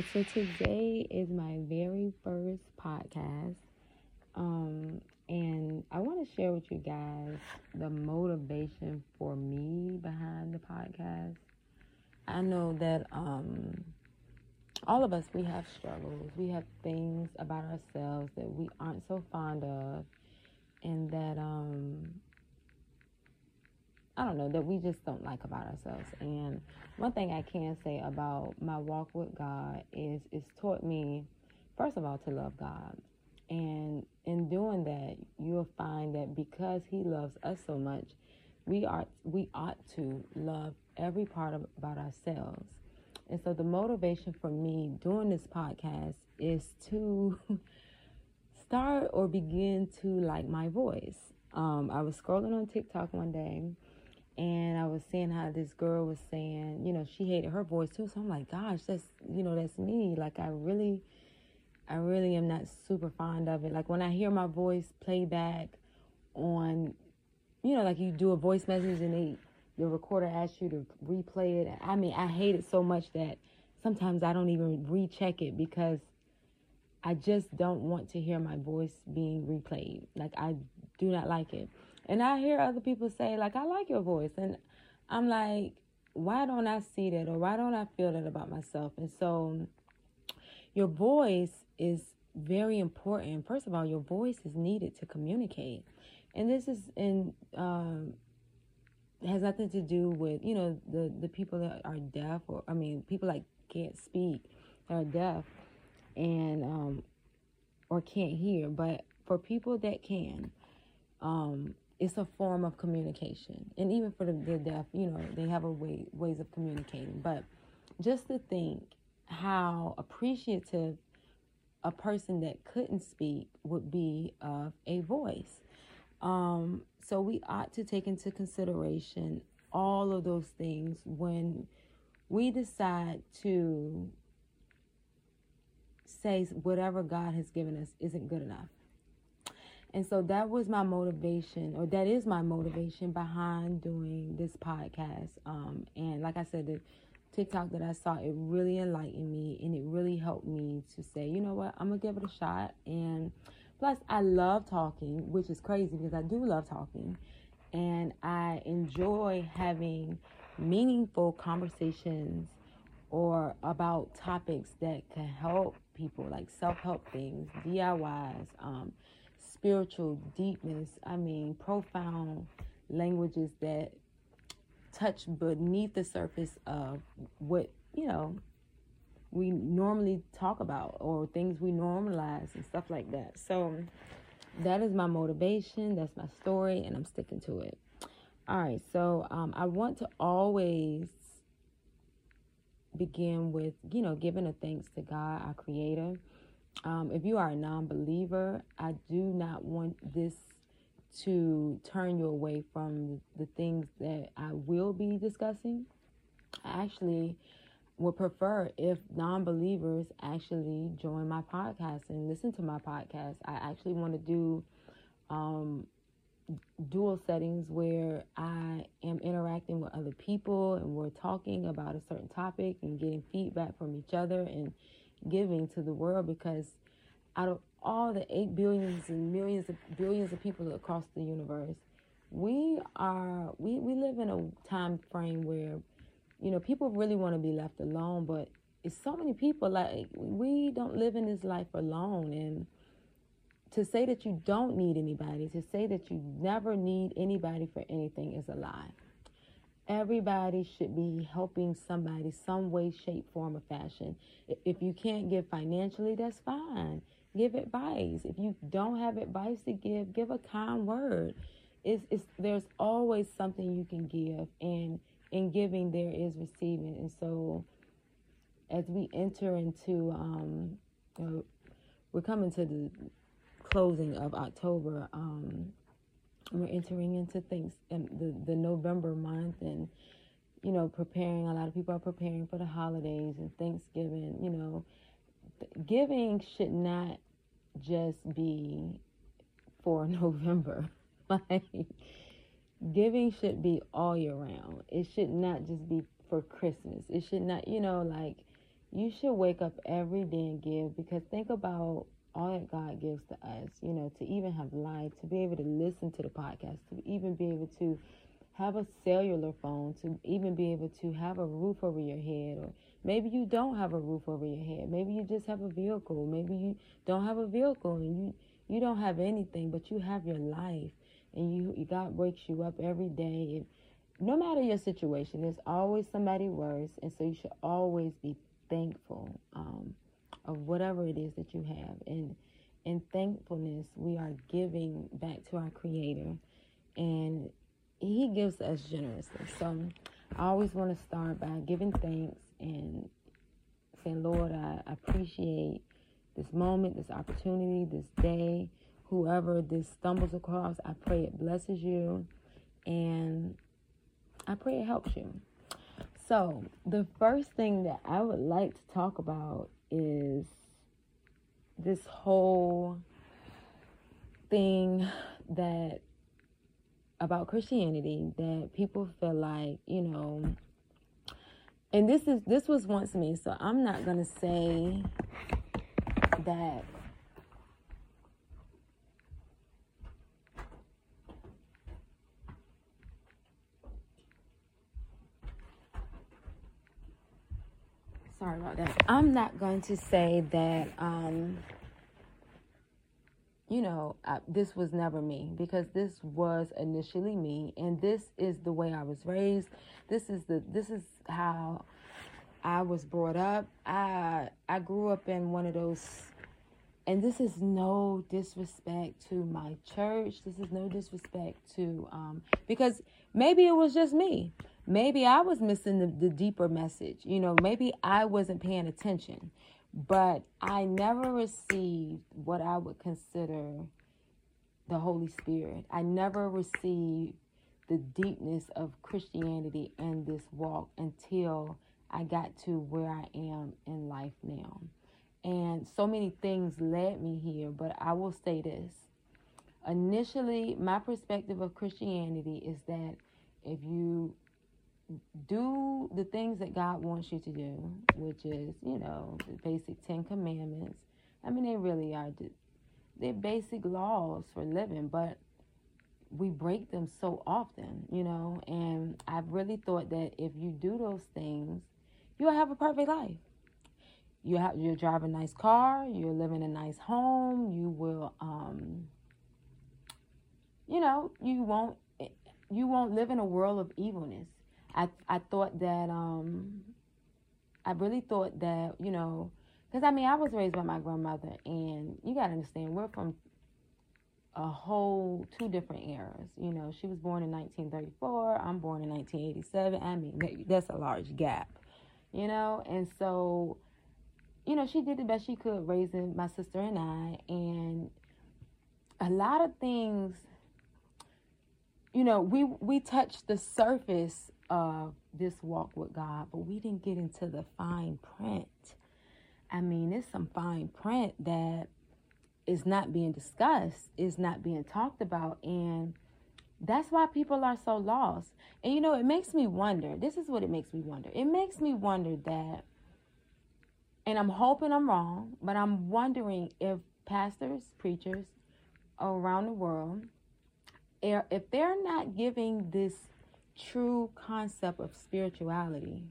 So today is my very first podcast. Um, and I want to share with you guys the motivation for me behind the podcast. I know that um, all of us, we have struggles. We have things about ourselves that we aren't so fond of, and that, um, I don't know, that we just don't like about ourselves. And one thing I can say about my walk with God is it's taught me, first of all, to love God. And in doing that, you'll find that because He loves us so much, we are we ought to love every part of, about ourselves. And so the motivation for me doing this podcast is to start or begin to like my voice. Um, I was scrolling on TikTok one day and I was seeing how this girl was saying, you know, she hated her voice too. So I'm like, gosh, that's you know, that's me. Like I really I really am not super fond of it. Like when I hear my voice playback on, you know, like you do a voice message and they, the recorder asks you to replay it. I mean, I hate it so much that sometimes I don't even recheck it because I just don't want to hear my voice being replayed. Like I do not like it. And I hear other people say, like, I like your voice. And I'm like, why don't I see that or why don't I feel that about myself? And so your voice is very important. First of all, your voice is needed to communicate, and this is in um, has nothing to do with you know the the people that are deaf or I mean people like can't speak are deaf and um, or can't hear, but for people that can, um, it's a form of communication, and even for the, the deaf, you know, they have a way ways of communicating. But just to think how appreciative a person that couldn't speak would be of a voice. Um, so we ought to take into consideration all of those things when we decide to say whatever God has given us isn't good enough. And so that was my motivation, or that is my motivation behind doing this podcast. Um, and like I said, the TikTok that I saw, it really enlightened me and it really helped me to say, you know what, I'm gonna give it a shot. And plus, I love talking, which is crazy because I do love talking, and I enjoy having meaningful conversations or about topics that can help people, like self help things, DIYs, um, spiritual deepness. I mean, profound languages that touch beneath the surface of what, you know, we normally talk about or things we normalize and stuff like that. So that is my motivation. That's my story, and I'm sticking to it. All right, so um, I want to always begin with, you know, giving a thanks to God, our Creator. Um, if you are a non believer, I do not want this to turn you away from the things that I will be discussing. I actually would prefer if non believers actually join my podcast and listen to my podcast. I actually want to do um, dual settings where I am interacting with other people and we're talking about a certain topic and getting feedback from each other and giving to the world because out of all the 8 billions and millions of billions of people across the universe we are we, we live in a time frame where you know people really want to be left alone but it's so many people like we don't live in this life alone. And to say that you don't need anybody to say that you never need anybody for anything is a lie everybody should be helping somebody some way shape form or fashion if you can't give financially that's fine give advice. If you don't have advice to give, give a kind word. It's, it's there's always something you can give, and in giving there is receiving. And so, as we enter into, um, we're coming to the closing of October. Um, we're entering into things in the the November month, and you know, preparing. A lot of people are preparing for the holidays and Thanksgiving. You know, giving should not just be for November. like giving should be all year round. It should not just be for Christmas. It should not, you know, like you should wake up every day and give because think about all that God gives to us, you know, to even have life, to be able to listen to the podcast, to even be able to have a cellular phone, to even be able to have a roof over your head, or maybe you don't have a roof over your head. Maybe you just have a vehicle. Maybe you don't have a vehicle and you you don't have anything, but you have your life, and you God wakes you up every day. And no matter your situation, there's always somebody worse, and so you should always be thankful um, of whatever it is that you have. And in thankfulness, we are giving back to our Creator, and He gives us generously. So I always want to start by giving thanks and saying, Lord, I appreciate this moment, this opportunity, this day. Whoever this stumbles across, I pray it blesses you and I pray it helps you. So, the first thing that I would like to talk about is this whole thing that about Christianity that people feel like, you know, and this is this was once me, so I'm not going to say that sorry about that. I'm not going to say that, um, you know, I, this was never me because this was initially me, and this is the way I was raised. This is the this is how I was brought up. I I grew up in one of those and this is no disrespect to my church. This is no disrespect to um because maybe it was just me maybe I was missing the, the deeper message. You know, maybe I wasn't paying attention, but I never received what I would consider the Holy Spirit. I never received the deepness of Christianity and this walk until I got to where I am in life now. And so many things led me here, but I will say this. Initially, my perspective of Christianity is that if you do the things that God wants you to do, which is, you know, the basic Ten Commandments. I mean, they really are, they're basic laws for living, but we break them so often, you know, and I've really thought that if you do those things, you'll have a perfect life. You have you drive a nice car, you're living in a nice home, you will um you know, you won't you won't live in a world of evilness I I thought that um I really thought that you know because I mean I was raised by my grandmother and you got to understand we're from a whole two different eras. You know, she was born in 1934. I'm born in 1987. I mean, that's a large gap. You know, and so, you know, she did the best she could raising my sister and I, and a lot of things. You know, we we touched the surface of this walk with God, but we didn't get into the fine print. I mean, it's some fine print that is not being discussed, is not being talked about, and that's why people are so lost. And you know, it makes me wonder. This is what it makes me wonder. It makes me wonder that, and I'm hoping I'm wrong, but I'm wondering if pastors, preachers around the world, if they're not giving this true concept of spirituality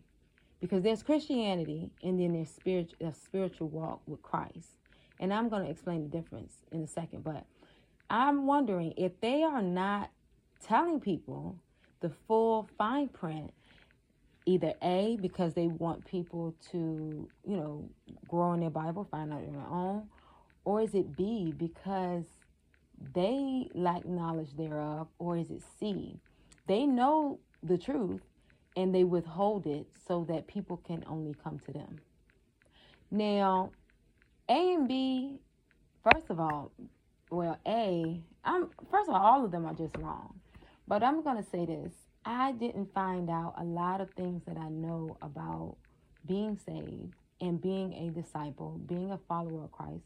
because there's Christianity and then there's spirit, a spiritual walk with Christ. And I'm going to explain the difference in a second. But I'm wondering if they are not telling people the full fine print, either A, because they want people to, you know, grow in their Bible, find out on their own, or is it B, because they lack knowledge thereof, or is it C, they know the truth and they withhold it so that people can only come to them. Now, A and B, first of all, well, A, I'm first of all, all of them are just wrong. But I'm going to say this. I didn't find out a lot of things that I know about being saved and being a disciple, being a follower of Christ.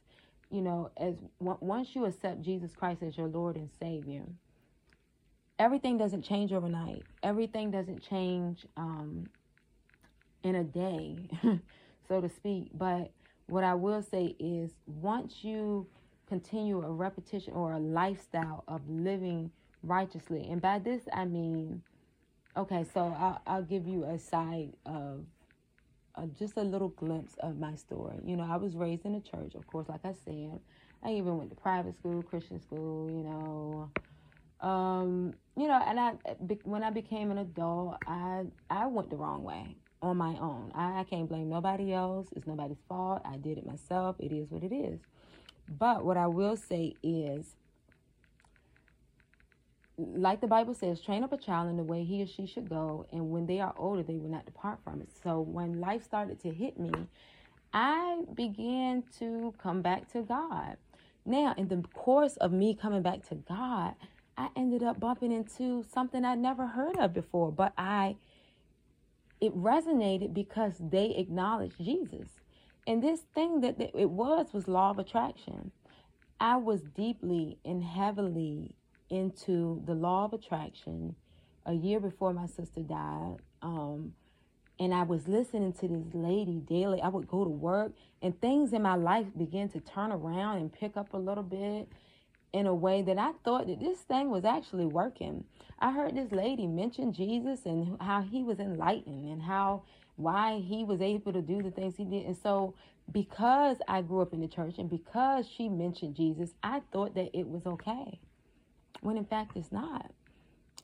You know, as once you accept Jesus Christ as your Lord and Savior, everything doesn't change overnight. Everything doesn't change um, in a day. so to speak. But what I will say is once you continue a repetition or a lifestyle of living righteously, and by this I mean, okay, so I'll, I'll give you a side of uh, just a little glimpse of my story. You know, I was raised in a church, of course, like I said. I even went to private school, Christian school, you know. Um, you know, and I when I became an adult, I I went the wrong way on my own. I, I can't blame nobody else. It's nobody's fault. I did it myself. It is what it is. But what I will say is like the Bible says, train up a child in the way he or she should go, and when they are older, they will not depart from it. So when life started to hit me, I began to come back to God. Now, in the course of me coming back to God, I ended up bumping into something I'd never heard of before, but I it resonated because they acknowledged Jesus. And this thing that it was was law of attraction. I was deeply and heavily into the law of attraction a year before my sister died. Um, and I was listening to this lady daily. I would go to work, and things in my life began to turn around and pick up a little bit in a way that I thought that this thing was actually working. I heard this lady mention Jesus and how he was enlightened and how why he was able to do the things he did. And so because I grew up in the church and because she mentioned Jesus, I thought that it was okay. When in fact it's not.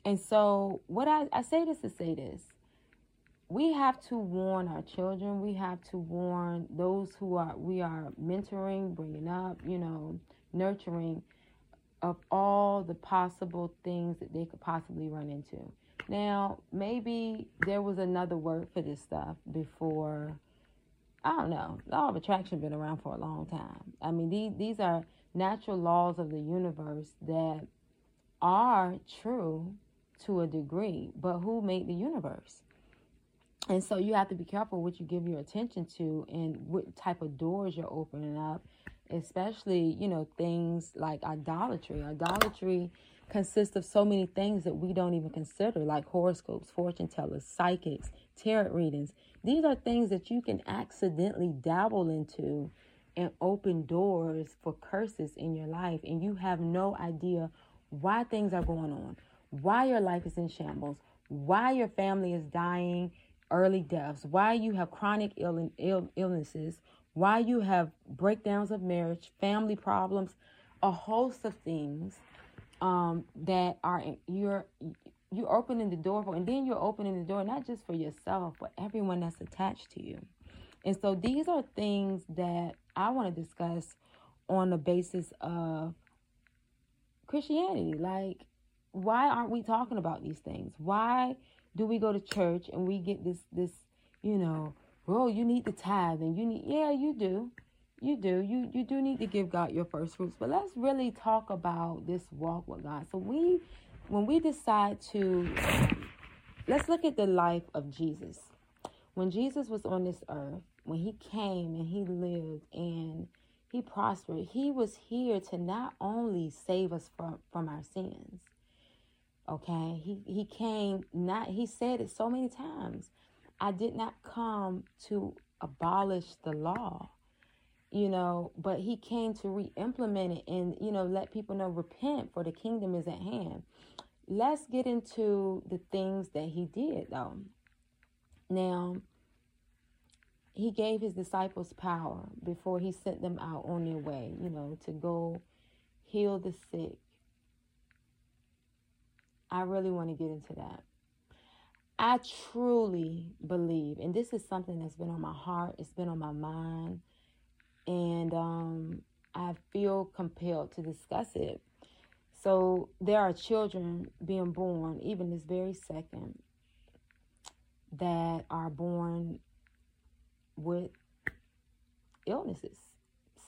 And so what I, I say this to say this. We have to warn our children. We have to warn those who are we are mentoring, bringing up, you know, nurturing of all the possible things that they could possibly run into. Now, maybe there was another word for this stuff before. I don't know. Law of attraction been around for a long time. I mean, these these are natural laws of the universe that are true to a degree, but who made the universe? And so you have to be careful what you give your attention to and what type of doors you're opening up especially you know things like idolatry. Idolatry consists of so many things that we don't even consider like horoscopes fortune tellers psychics tarot readings. These are things that you can accidentally dabble into and open doors for curses in your life and you have no idea why things are going on why your life is in shambles why your family is dying early deaths why you have chronic Ill- Ill- illnesses why you have breakdowns of marriage, family problems, a host of things um, that are you're you're opening the door for, and then you're opening the door not just for yourself, but everyone that's attached to you. And so these are things that I want to discuss on the basis of Christianity. Like, why aren't we talking about these things? Why do we go to church and we get this this you know oh, you need the tithe and you need, yeah, you do. You do. You you do need to give God your first fruits. But let's really talk about this walk with God. So we when we decide to let's look at the life of Jesus. When Jesus was on this earth, when he came and he lived and he prospered, he was here to not only save us from, from our sins. Okay? He he came not he said it so many times. I did not come to abolish the law, you know, but he came to re implement it and, you know, let people know repent for the kingdom is at hand. Let's get into the things that he did, though. Now, he gave his disciples power before he sent them out on their way, you know, to go heal the sick. I really want to get into that. I truly believe, and this is something that's been on my heart, it's been on my mind, and um, I feel compelled to discuss it. So, there are children being born, even this very second, that are born with illnesses,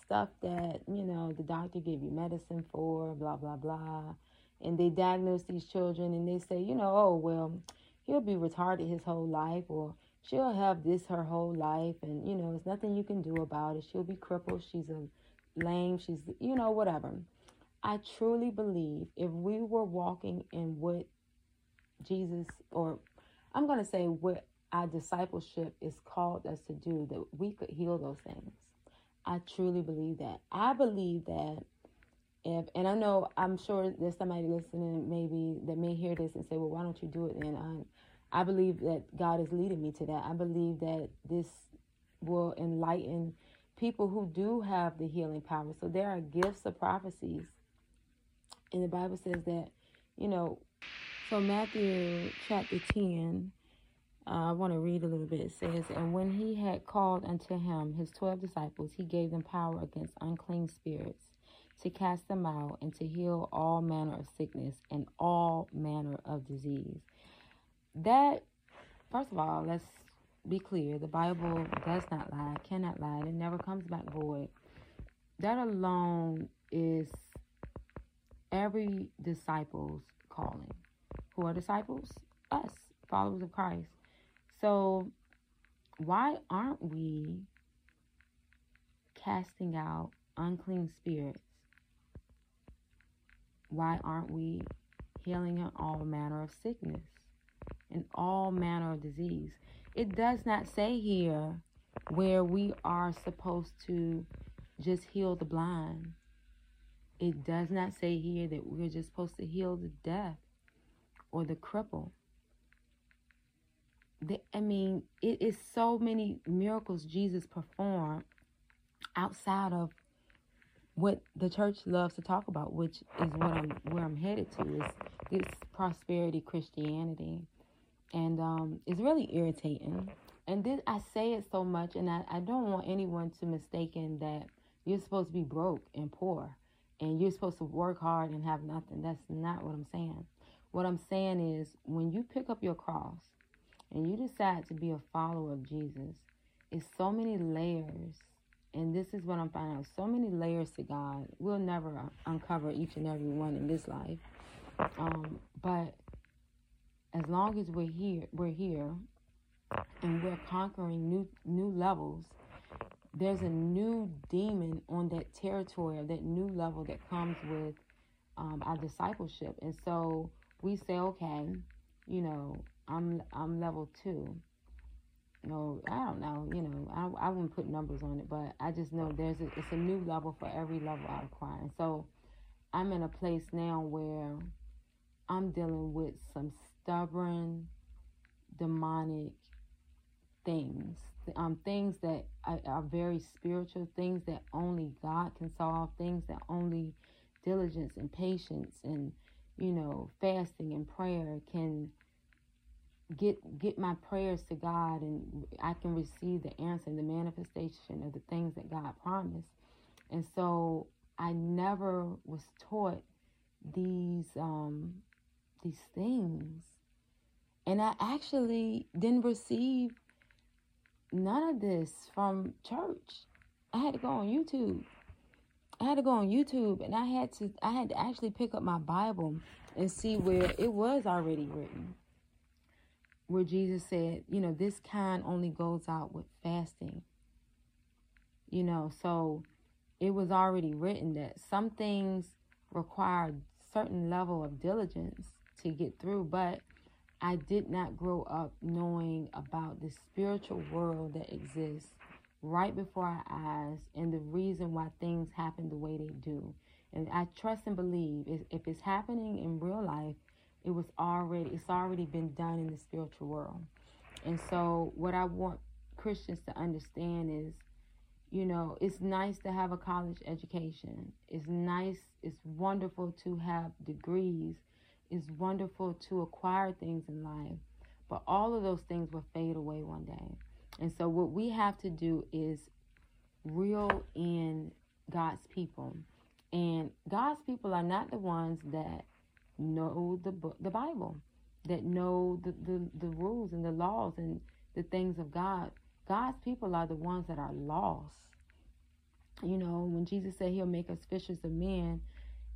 stuff that, you know, the doctor gave you medicine for, blah, blah, blah. And they diagnose these children and they say, you know, oh, well, he'll be retarded his whole life or she'll have this her whole life and you know it's nothing you can do about it she'll be crippled she's a lame she's you know whatever i truly believe if we were walking in what jesus or i'm going to say what our discipleship is called us to do, that we could heal those things. I truly believe that. I believe that if, and I know, I'm sure there's somebody listening maybe that may hear this and say, well, why don't you do it then? I, believe that God is leading me to that. I believe that this will enlighten people who do have the healing power. So there are gifts of prophecies. And the Bible says that, you know, so Matthew chapter 10, uh, I want to read a little bit. It says, And when he had called unto him his twelve disciples, he gave them power against unclean spirits to cast them out and to heal all manner of sickness and all manner of disease. That, first of all, let's be clear the Bible does not lie, cannot lie, it never comes back void. That alone is every disciple's calling. Who are disciples? Us, followers of Christ. So, why aren't we casting out unclean spirits? Why aren't we healing all manner of sickness and all manner of disease? It does not say here where we are supposed to just heal the blind. It does not say here that we're just supposed to heal the deaf or the cripple. The, I mean, it is so many miracles Jesus performed outside of what the church loves to talk about, which is what I'm where I'm headed to is this prosperity Christianity and um, it's really irritating. And this, I say it so much, and I, I don't want anyone to mistaken that you're supposed to be broke and poor, and you're supposed to work hard and have nothing. That's not what I'm saying. What I'm saying is when you pick up your cross and you decide to be a follower of Jesus, it's so many layers. And this is what I'm finding out so many layers to God. We'll never uncover each and every one in this life. Um, but as long as we're here, we're here, and we're conquering new new levels. There's a new demon on that territory, that new level that comes with um, our discipleship, and so we say, okay, you know, I'm I'm level two. No, I don't know. You know, I, I wouldn't put numbers on it, but I just know there's a, it's a new level for every level I acquire. And so I'm in a place now where I'm dealing with some stubborn, demonic things. Um, things that are, are very spiritual, things that only God can solve, things that only diligence and patience and you know fasting and prayer can get get my prayers to God and I can receive the answer and the manifestation of the things that God promised. And so I never was taught these um these things and I actually didn't receive none of this from church. I had to go on YouTube. I had to go on YouTube and I had to I had to actually pick up my Bible and see where it was already written. Where Jesus said, you know, this kind only goes out with fasting. You know, so it was already written that some things require certain level of diligence to get through, but I did not grow up knowing about the spiritual world that exists right before our eyes and the reason why things happen the way they do. And I trust and believe if it's happening in real life, it was already it's already been done in the spiritual world. And so what I want Christians to understand is you know, it's nice to have a college education. It's nice, it's wonderful to have degrees it's wonderful to acquire things in life, but all of those things will fade away one day. And so, what we have to do is reel in God's people. And God's people are not the ones that know the the Bible, that know the, the, the rules and the laws and the things of God. God's people are the ones that are lost. You know, when Jesus said he'll make us fishers of men,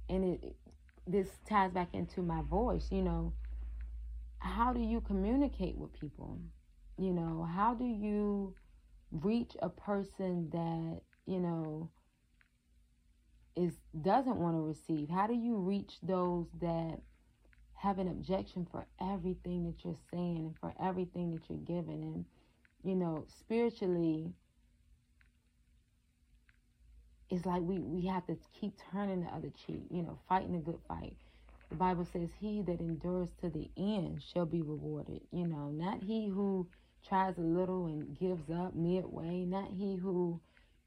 and it this ties back into my voice, you know, how do you communicate with people? You know, how do you reach a person that, you know, is doesn't want to receive? How do you reach those that have an objection for everything that you're saying and for everything that you're giving. And, you know, spiritually, it's like we, we have to keep turning the other cheek, you know, fighting a good fight. The Bible says, He that endures to the end shall be rewarded. You know, not he who tries a little and gives up midway, not he who,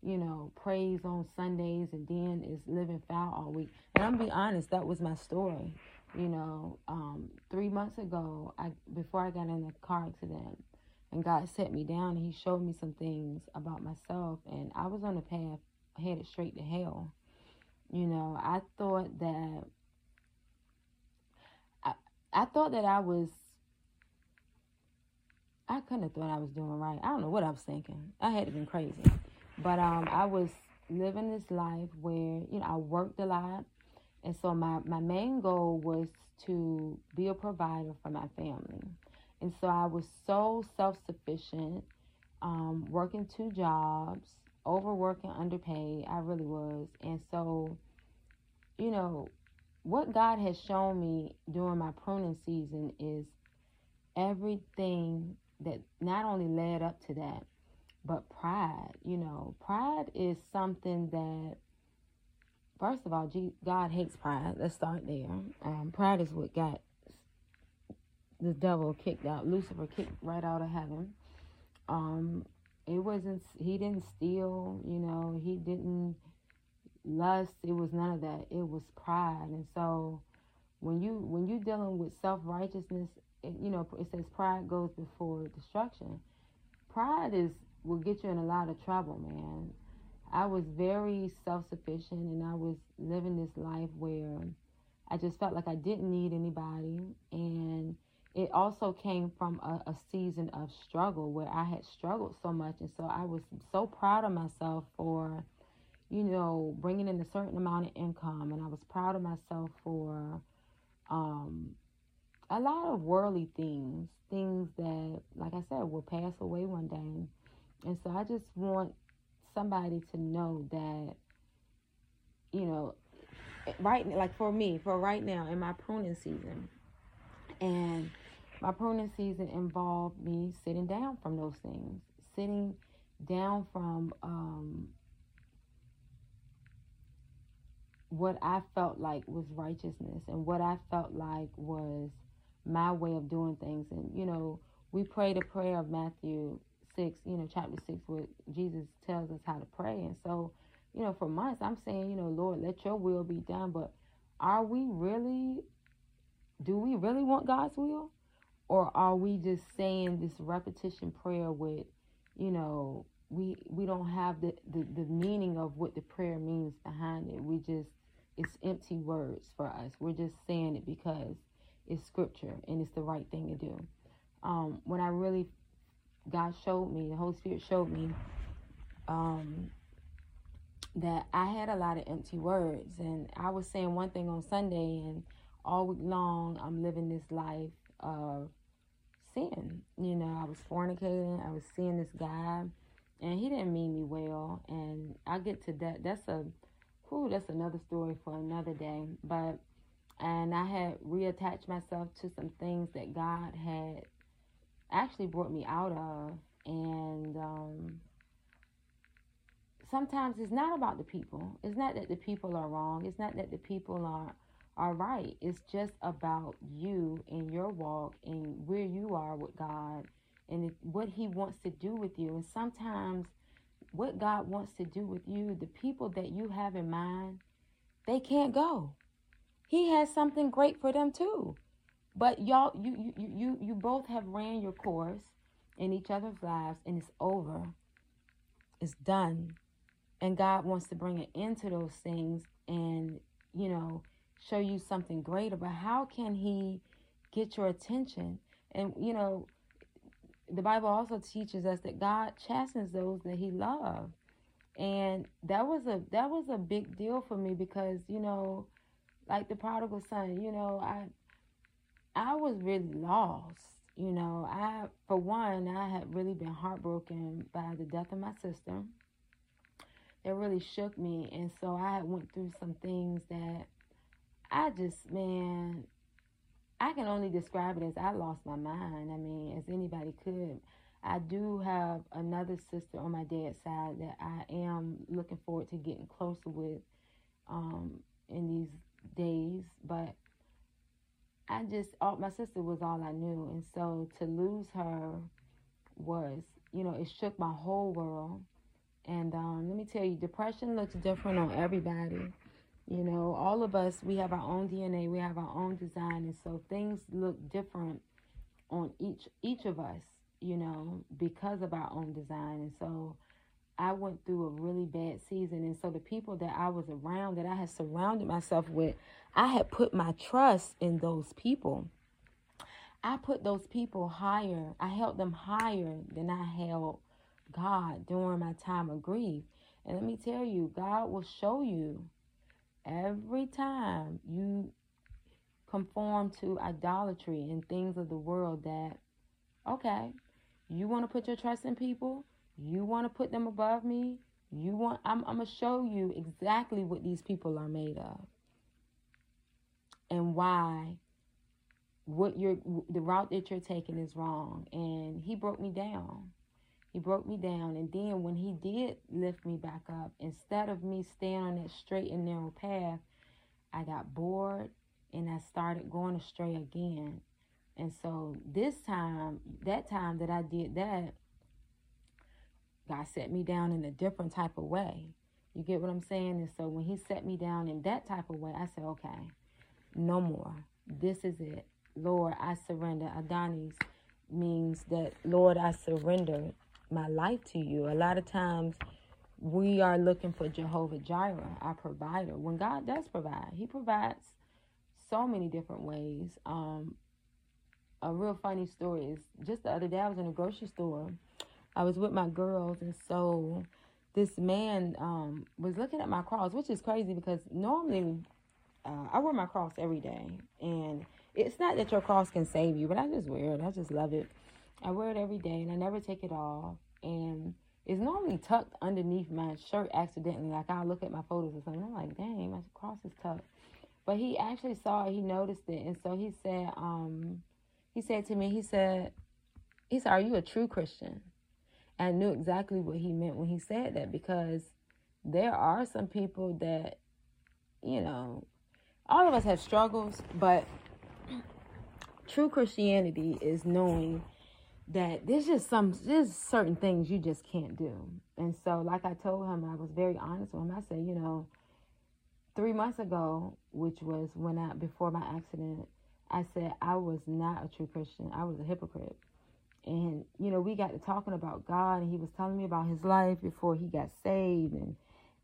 you know, prays on Sundays and then is living foul all week. And I'm be honest, that was my story. You know, um, three months ago, I before I got in a car accident, and God set me down and He showed me some things about myself, and I was on a path headed straight to hell. You know, I thought that I I thought that I was I couldn't have thought I was doing right. I don't know what I was thinking. I had to been crazy. But um I was living this life where, you know, I worked a lot. And so my, my main goal was to be a provider for my family. And so I was so self sufficient, um, working two jobs, overworking, and underpaid. I really was. And so, you know, what God has shown me during my pruning season is everything that not only led up to that, but pride. You know, pride is something that, first of all, God hates pride. Let's start there. Um, pride is what got the devil kicked out, Lucifer kicked right out of heaven. Um, it wasn't he didn't steal you know he didn't lust it was none of that it was pride. And so when you when you dealing with self-righteousness it, you know it says pride goes before destruction. Pride is will get you in a lot of trouble man. I was very self-sufficient and i was living this life where i just felt like i didn't need anybody. And it also came from a, a, season of struggle where I had struggled so much. And so I was so proud of myself for, you know, bringing in a certain amount of income. And I was proud of myself for um, a lot of worldly things, things that, like I said, will pass away one day. And so I just want somebody to know that, you know, right, like for me, for right now in my pruning season, and my pruning season involved me sitting down from those things, sitting down from um, what I felt like was righteousness and what I felt like was my way of doing things. And, you know, we prayed the prayer of Matthew 6, you know, chapter 6, where Jesus tells us how to pray. And so, you know, for months, I'm saying, you know, Lord, let your will be done. But are we really, do we really want God's will? Or are we just saying this repetition prayer with you know we we don't have the, the the meaning of what the prayer means behind it. We just it's empty words for us. We're just saying it because it's scripture and it's the right thing to do. Um when i really god showed me the holy spirit showed me um that i had a lot of empty words. And i was saying one thing on sunday and all week long i'm living this life of sin. You know, I was fornicating. I was seeing this guy, and he didn't mean me well. And I get to that. That's a, whew, that's another story for another day. But, and I had reattached myself to some things that God had actually brought me out of. And um, sometimes it's not about the people. It's not that the people are wrong. It's not that the people are all right. It's just about you and your walk and where you are with God and what He wants to do with you. And sometimes, what God wants to do with you, the people that you have in mind, they can't go. He has something great for them too. But y'all, you you you you both have ran your course in each other's lives, and it's over. It's done, and God wants to bring an end to those things, and you know show you something greater, but how can he get your attention? And you know, the Bible also teaches us that God chastens those that he loves. And that was a that was a big deal for me because, you know, like the prodigal son, you know, I I was really lost. You know, I for one, I had really been heartbroken by the death of my sister. It really shook me, and so I went through some things that I just, man, I can only describe it as I lost my mind. I mean, as anybody could. I do have another sister on my dad's side that I am looking forward to getting closer with um, in these days. But I just, all, my sister was all I knew. And so to lose her was, you know, it shook my whole world. And um, let me tell you, depression looks different on everybody. You know, all of us, we have our own DNA, we have our own design, and so things look different on each each of us, you know, because of our own design. And so I went through a really bad season, and so the people that I was around, that I had surrounded myself with, I had put my trust in those people. I put those people higher. I held them higher than I held God during my time of grief. And let me tell you, God will show you every time you conform to idolatry and things of the world that, okay, you want to put your trust in people, you want to put them above me, you want, I'm, I'm to show you exactly what these people are made of and why what you're the route that you're taking is wrong. And he broke me down he broke me down. And then when he did lift me back up, instead of me staying on that straight and narrow path, I got bored and I started going astray again. And so this time, that time that I did that, God set me down in a different type of way. You get what I'm saying? And so when he set me down in that type of way, I said, okay, no more. This is it. Lord, I surrender. Adonai means that, Lord, I surrender my life to you. A lot of times we are looking for Jehovah Jireh, our provider, when God does provide. He provides so many different ways. Um, a real funny story is just the other day I was in a grocery store. I was with my girls, and so this man um, was looking at my cross, which is crazy because normally uh, I wear my cross every day, and it's not that your cross can save you, but I just wear it. I just love it. I wear it every day and I never take it off. And it's normally tucked underneath my shirt accidentally. Like I'll look at my photos or something. I'm like, dang, my cross is tucked. But he actually saw it, he noticed it, and so he said, um, he said to me, he said, he said, Are you a true Christian? I knew exactly what he meant when he said that because there are some people that, you know, all of us have struggles, but true Christianity is knowing that there's just some there's certain things you just can't do. And so like I told him, I was very honest with him. I said, you know, three months ago, which was when I before my accident, I said I was not a true Christian. I was a hypocrite. And, you know, we got to talking about God and he was telling me about his life before he got saved and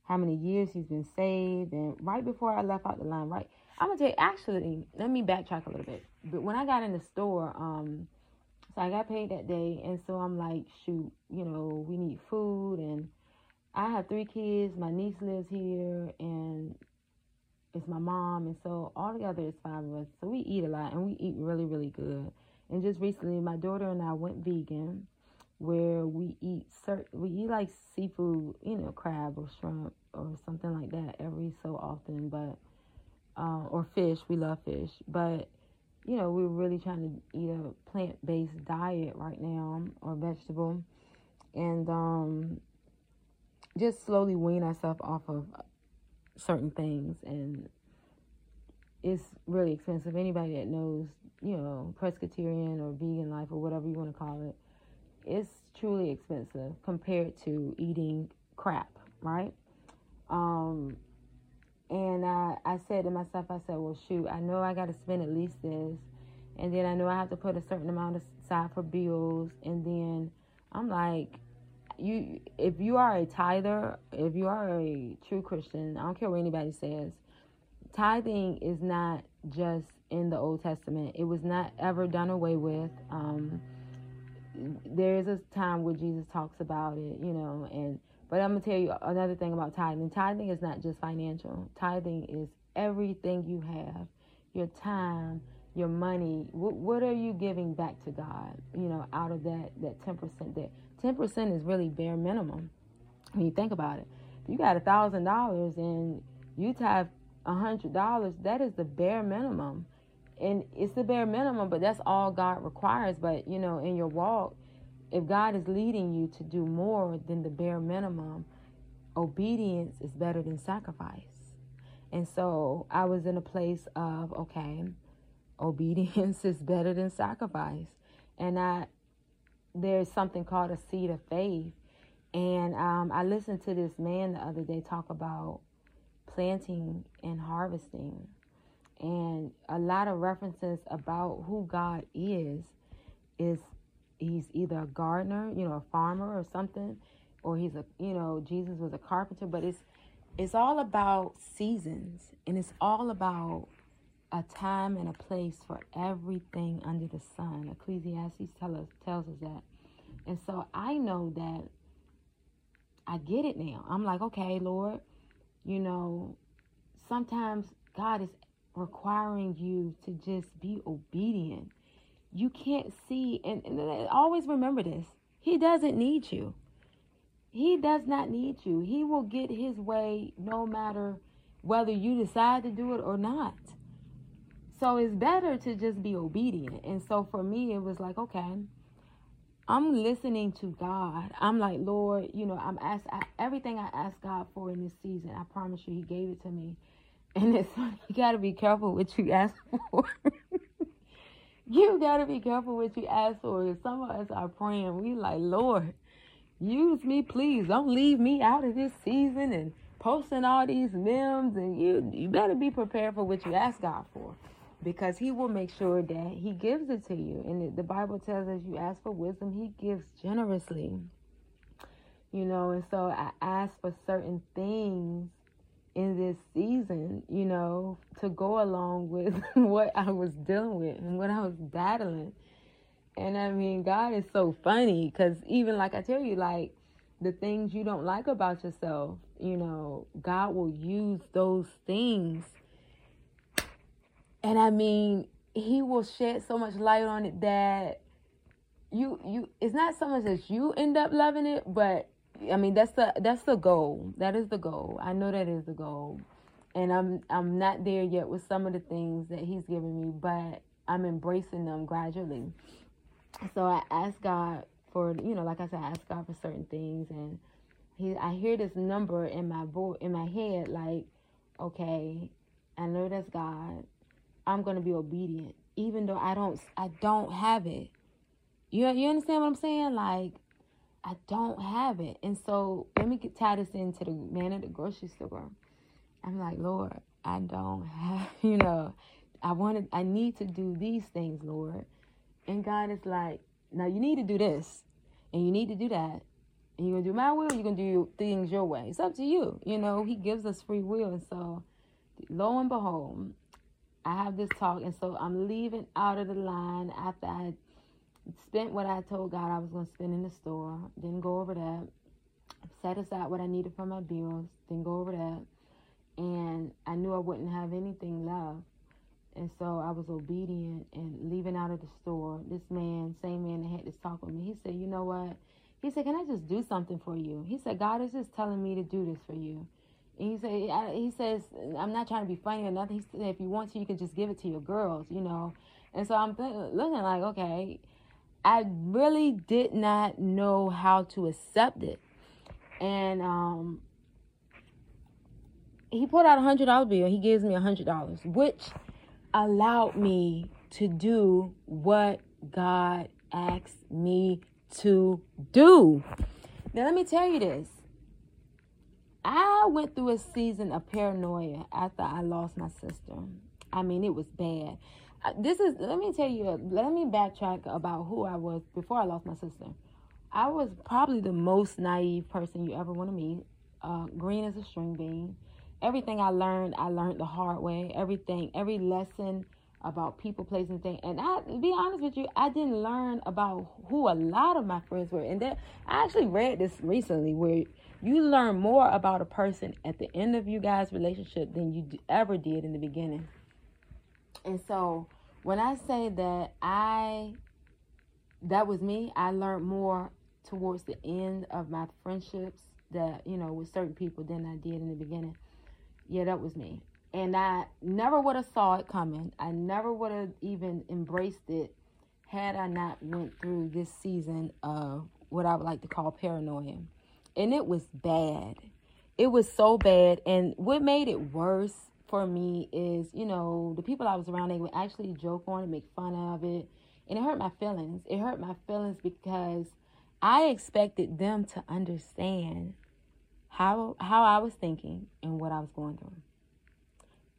how many years he's been saved. And right before I left out the line, right, I'm gonna tell you actually, let me backtrack a little bit. But when I got in the store, um, so I got paid that day, and so I'm like, shoot, you know, we need food, and I have three kids. My niece lives here, and it's my mom, and so all together it's five of us. So we eat a lot, and we eat really, really good. And just recently, my daughter and I went vegan, where we eat certain, we eat like seafood, you know, crab or shrimp or something like that every so often, but uh, or fish. We love fish, but you know, we're really trying to eat a plant based diet right now or vegetable and um, just slowly wean ourselves off of certain things. And it's really expensive. Anybody that knows, you know, pescatarian or vegan life or whatever you want to call it, it's truly expensive compared to eating crap, right? Um, and I, I said to myself, I said, well, shoot, I know I got to spend at least this. And then I know I have to put a certain amount aside for bills. And then I'm like, you, if you are a tither, if you are a true Christian, I don't care what anybody says, tithing is not just in the Old Testament. It was not ever done away with. Um, there is a time where Jesus talks about it, you know, and but I'm gonna tell you another thing about tithing. Tithing is not just financial. Tithing is everything you have, your time, your money. What, what are you giving back to God? You know, out of that that ten percent. That ten percent is really bare minimum. When you think about it, you got a thousand dollars and you tithe a hundred dollars, that is the bare minimum. and it's the bare minimum, but that's all God requires. But you know, in your walk, if God is leading you to do more than the bare minimum, obedience is better than sacrifice. And so I was in a place of, okay, obedience is better than sacrifice. And I there's something called a seed of faith. And um, I listened to this man the other day talk about planting and harvesting and a lot of references about who God is is he's either a gardener, you know, a farmer or something, or he's a you know, Jesus was a carpenter, but it's it's all about seasons and it's all about a time and a place for everything under the sun. Ecclesiastes tell us tells us that. And so I know that I get it now. I'm like, okay, Lord, you know, sometimes God is requiring you to just be obedient. You can't see, and, and always remember this He doesn't need you. He does not need you. He will get his way no matter whether you decide to do it or not. So it's better to just be obedient. And so for me, it was like, okay, I'm listening to God. I'm like, Lord, you know, I'm asked everything I asked God for in this season. I promise you, He gave it to me. And it's you gotta be careful what you ask for. you gotta be careful what you ask for. Some of us are praying, we like, Lord, use me, please. Don't leave me out of this season and posting all these memes. And you, you better be prepared for what you ask God for, because He will make sure that He gives it to you. And the Bible tells us, you ask for wisdom, He gives generously. You know, and so I ask for certain things in this season, you know, to go along with what I was dealing with and what I was battling. And I mean, God is so funny because even like I tell you, like the things you don't like about yourself, you know, God will use those things. And I mean, He will shed so much light on it that you you it's not so much that you end up loving it, but I mean, that's the that's the goal. That is the goal. I know that is the goal, and I'm I'm not there yet with some of the things that He's given me, but I'm embracing them gradually. So I ask God for you know, like I said, I ask God for certain things, and He I hear this number in my in my head, like, okay, I know that's God. I'm gonna be obedient, even though I don't I don't have it. You you understand what I'm saying? Like I don't have it. And so let me get tie this into the man at the grocery store. I'm like, Lord, I don't have, you know, I wanted, I need to do these things, Lord. And God is like, now you need to do this and you need to do that. And you're going to do my will, you're going to do things your way. It's up to you. You know, He gives us free will. And so, lo and behold, I have this talk. And so I'm leaving out of the line after I spent what I told God I was going to spend in the store. Didn't go over that. Set aside what I needed for my bills. Didn't go over that. And I knew I wouldn't have anything left. And so I was obedient and leaving out of the store. This man, same man that had this talk with me, he said, You know what? He said, Can I just do something for you? He said, God is just telling me to do this for you. And he said, He says, I'm not trying to be funny or nothing. He said, If you want to, you can just give it to your girls, you know. And so I'm th- looking like, okay, I really did not know how to accept it. And um, he pulled out a hundred dollar bill. He gives me a hundred dollars, which allowed me to do what God asked me to do. Now let me tell you this. I went through a season of paranoia after I lost my sister. I mean, it was bad this is let me tell you let me backtrack about who i was before i lost my sister. I was probably the most naive person you ever want to meet. Uh, green as a string bean. Everything i learned i learned the hard way. Everything every lesson about people places and things and i be honest with you i didn't learn about who a lot of my friends were. And that i actually read this recently where you learn more about a person at the end of you guys relationship than you ever did in the beginning and so when I say that I that was me, I learned more towards the end of my friendships that, you know, with certain people than I did in the beginning. Yeah, that was me. and I never would have saw it coming. I never would have even embraced it had I not went through this season of what I would like to call paranoia. And it was bad. It was so bad. And what made it worse for me is, you know, the people I was around, they would actually joke on it, make fun of it. And it hurt my feelings. It hurt my feelings because I expected them to understand how how I was thinking and what I was going through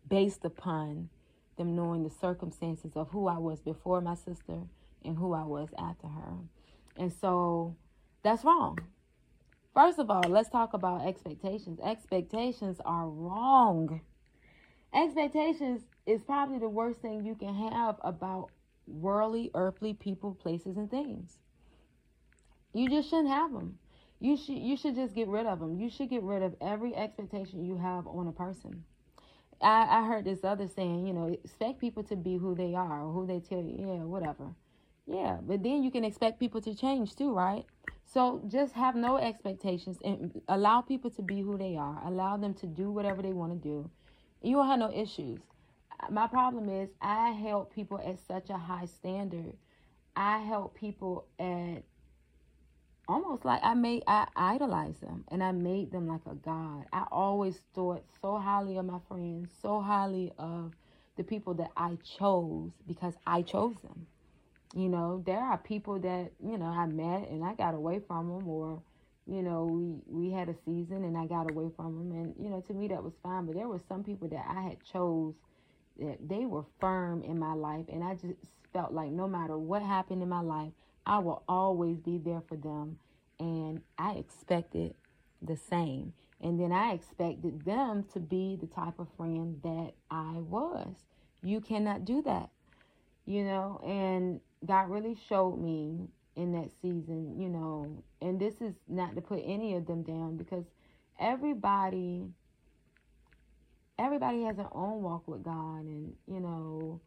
based upon them knowing the circumstances of who I was before my sister and who I was after her. And so that's wrong. First of all, let's talk about expectations. Expectations are wrong. Expectations is probably the worst thing you can have about worldly, earthly people, places, and things. You just shouldn't have them. You should you should just get rid of them. You should get rid of every expectation you have on a person. I, I heard this other saying, you know, expect people to be who they are or who they tell you, yeah, whatever. Yeah, but then you can expect people to change too, right? So just have no expectations and allow people to be who they are. Allow them to do whatever they want to do. You don't have no issues. My problem is I help people at such a high standard. I help people at almost like I made I idolize them and I made them like a god. I always thought so highly of my friends, so highly of the people that I chose because I chose them. You know, there are people that, you know, I met and I got away from them or you know, we we had a season and I got away from them and you know, to me that was fine, but there were some people that I had chose that they were firm in my life and I just felt like no matter what happened in my life, I will always be there for them. And I expected the same. And then I expected them to be the type of friend that I was. You cannot do that, you know. And God really showed me in that season, you know. And this is not to put any of them down because everybody everybody has their own walk with God. And you know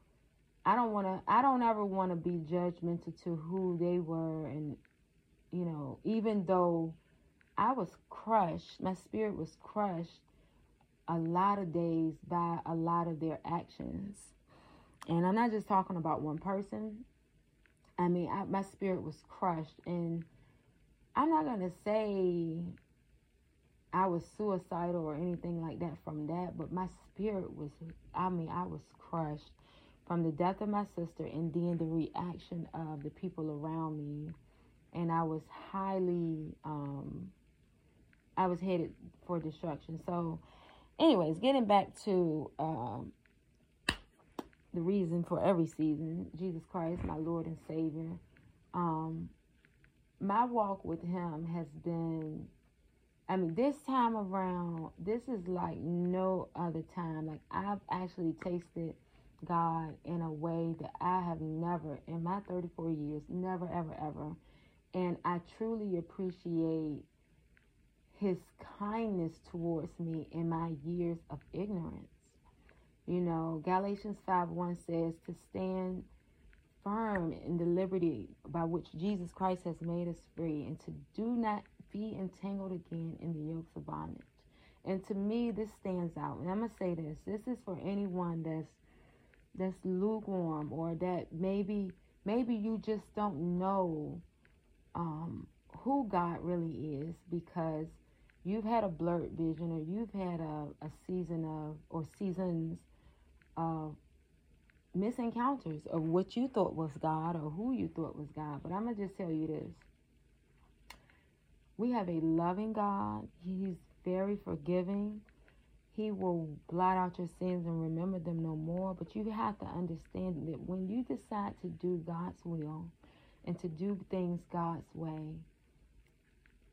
I don't want to I don't ever want to be judgmental to who they were. And you know even though I was crushed my spirit was crushed a lot of days by a lot of their actions. And I'm not just talking about one person I mean I, my spirit was crushed and I'm not going to say I was suicidal or anything like that from that but my spirit was I mean I was crushed from the death of my sister and then the reaction of the people around me. And I was highly, um, I was headed for destruction. So, anyways, getting back to um, the reason for every season Jesus Christ, my Lord and Savior. Um, my walk with Him has been I mean, this time around, this is like no other time. Like, I've actually tasted God in a way that I have never, in my 34 years, never, ever, ever. And I truly appreciate his kindness towards me in my years of ignorance. You know, Galatians 5 1 says to stand firm in the liberty by which Jesus Christ has made us free and to do not be entangled again in the yokes of bondage. And to me, this stands out. And I'm going to say this this is for anyone that's that's lukewarm or that maybe maybe you just don't know um, who God really is because you've had a blurred vision or you've had a, a season of or seasons of misencounters of what you thought was God or who you thought was God. But I'm going to just tell you this. We have a loving God. He's very forgiving. He will blot out your sins and remember them no more. But you have to understand that when you decide to do God's will and to do things God's way,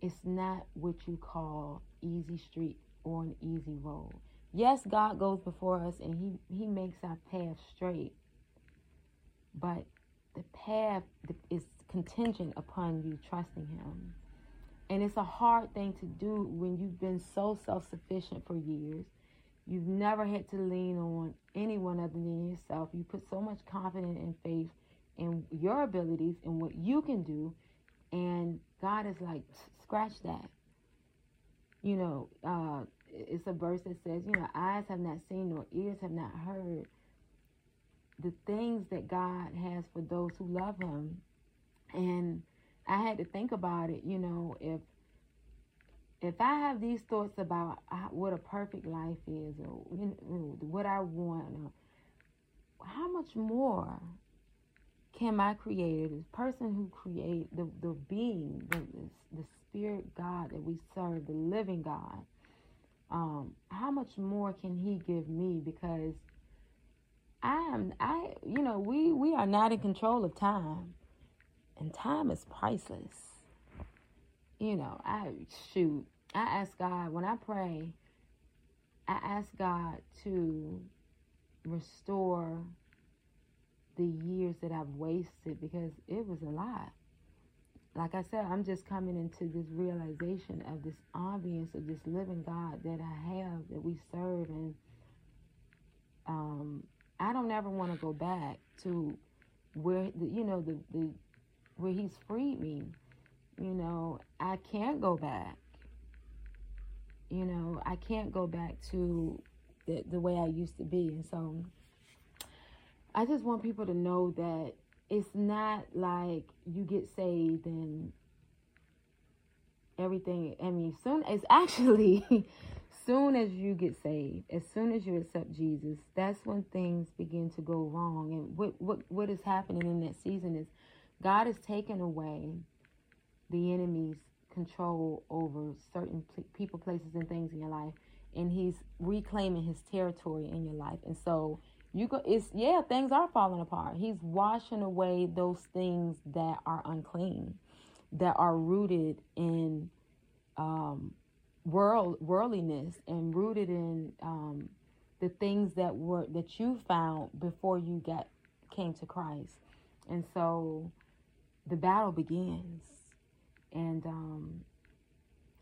it's not what you call easy street or an easy road. Yes, God goes before us and he, he makes our path straight. But the path is contingent upon you trusting him. And it's a hard thing to do when you've been so self sufficient for years. You've never had to lean on anyone other than yourself. You put so much confidence and faith in your abilities and what you can do. And God is like, scratch that. You know, uh, it's a verse that says, you know, eyes have not seen nor ears have not heard the things that God has for those who love Him. And I had to think about it, you know, if if I have these thoughts about what a perfect life is, or you know, what I want, or how much more can my creator, this person who created the, the being, the, the spirit God that we serve, the living God, um, how much more can he give me? Because I am, I, you know, we, we are not in control of time and time is priceless. You know, I shoot, I ask God, when I pray, I ask God to restore the years that I've wasted because it was a lot. Like I said, I'm just coming into this realization of this ambience of this living God that I have, that we serve, and um, I don't ever want to go back to where the, you know the the where He's freed me. You know, I can't go back. You know, I can't go back to the the way I used to be, and so I just want people to know that it's not like you get saved and everything. I mean, soon it's actually soon as you get saved, as soon as you accept Jesus, that's when things begin to go wrong. And what what what is happening in that season is God has taken away the enemy's control over certain people, places, and things in your life, and He's reclaiming His territory in your life. And so you go it's yeah things are falling apart. He's washing away those things that are unclean that are rooted in um, world worldliness and rooted in um, the things that were that you found before you got came to Christ. And so the battle begins. And um,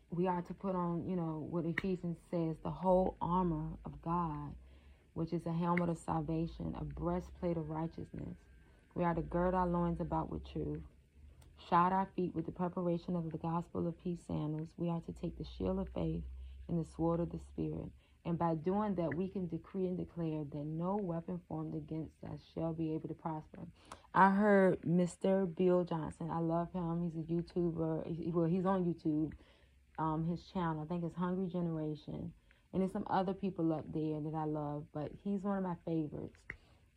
we are to put on you know what Ephesians says the whole armor of God which is a helmet of salvation, a breastplate of righteousness. We are to gird our loins about with truth, shod our feet with the preparation of the gospel of peace sandals. We are to take the shield of faith and the sword of the Spirit. And by doing that, we can decree and declare that no weapon formed against us shall be able to prosper. I heard Mr. Bill Johnson. I love him. He's a YouTuber. Well, he's on YouTube. Um, his channel, I think it's Hungry Generation and there's some other people up there that I love, but he's one of my favorites.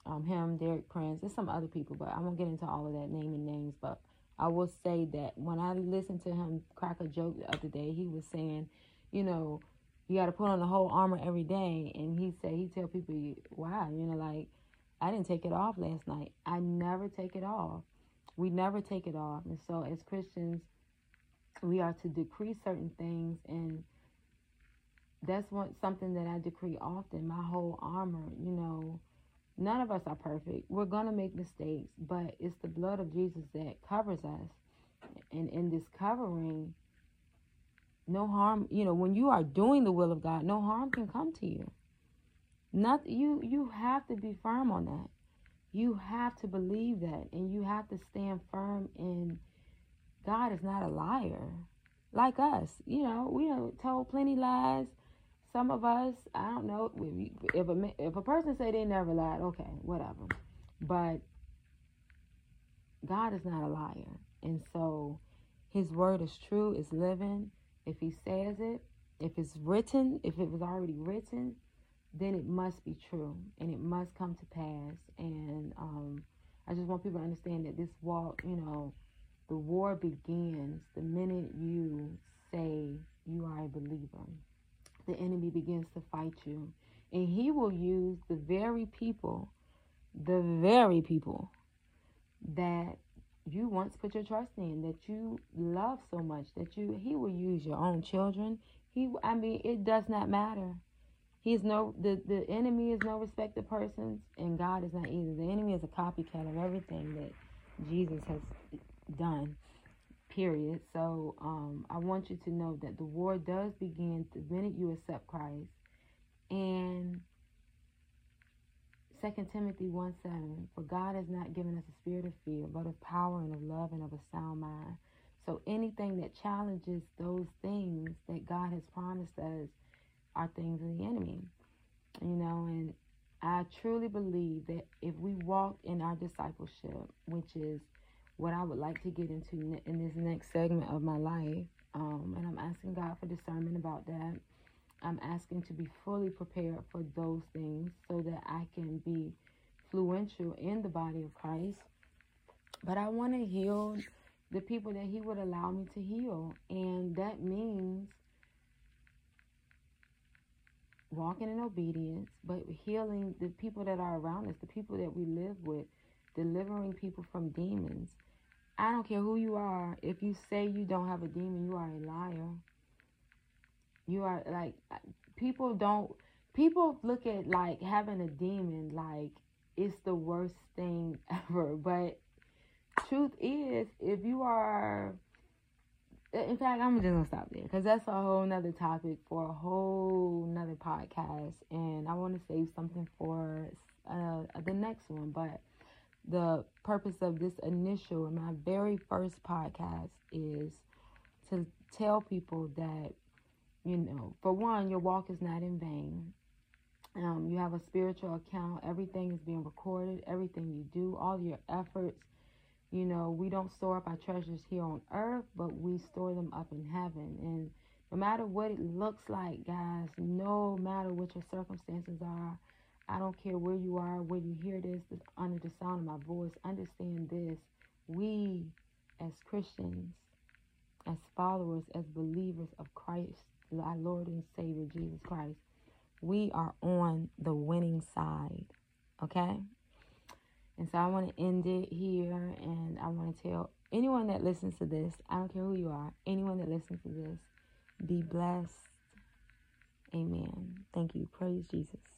Um, him, Derek Prince, there's some other people, but I won't get into all of that naming names. But I will say that when I listened to him crack a joke the other day, he was saying, you know, you got to put on the whole armor every day, and he said he tell people, wow, you know, like I didn't take it off last night. I never take it off. We never take it off, and so as Christians, we are to decree certain things and that's what something that I decree often. My whole armor, you know, none of us are perfect. We're gonna make mistakes, but it's the blood of Jesus that covers us. And in this covering, no harm, you know, when you are doing the will of God, no harm can come to you. Not you you have to be firm on that. You have to believe that and you have to stand firm in God is not a liar. Like us, you know, we have told plenty lies some of us, I don't know if a if a person say they never lied, okay, whatever. But God is not a liar, and so His word is true, is living. If He says it, if it's written, if it was already written, then it must be true, and it must come to pass. And um, I just want people to understand that this walk, you know, the war begins the minute you say you are a believer the enemy begins to fight you. And he will use the very people, the very people that you once put your trust in, that you love so much, that you he will use your own children. He I mean, it does not matter. He's no the, the enemy is no respect of persons and God is not either. The enemy is a copycat of everything that Jesus has done period. So um, I want you to know that the war does begin the minute you accept Christ. And 2 Timothy 1 7, for God has not given us a spirit of fear, but of power and of love and of a sound mind. So anything that challenges those things that God has promised us, are things of the enemy. You know, and I truly believe that if we walk in our discipleship, which is what I would like to get into in this next segment of my life, um, and I'm asking God for discernment about that. I'm asking to be fully prepared for those things so that I can be influential in the body of Christ. But I want to heal the people that He would allow me to heal. And that means walking in obedience, but healing the people that are around us, the people that we live with, delivering people from demons. I don't care who you are. If you say you don't have a demon, you are a liar. You are like people don't people look at like having a demon like it's the worst thing ever. But truth is, if you are in fact, I'm just gonna stop there because that's a whole nother topic for a whole nother podcast, and I want to save something for uh, the next one. But the purpose of this initial and my very first podcast is to tell people that you know, for one, your walk is not in vain. Um, you have a spiritual account. Everything is being recorded. Everything you do, all your efforts you know, we don't store up our treasures here on earth, but we store them up in heaven. And no matter what it looks like, guys, no matter what your circumstances are, I don't care where you are, where you hear this, under the sound of my voice, understand this. We, as Christians, as followers, as believers of Christ, our Lord and Savior Jesus Christ, we are on the winning side. Okay? And so I want to end it here and I want to tell anyone that listens to this, I don't care who you are, anyone that listens to this, be blessed. Amen. Thank you. Praise Jesus.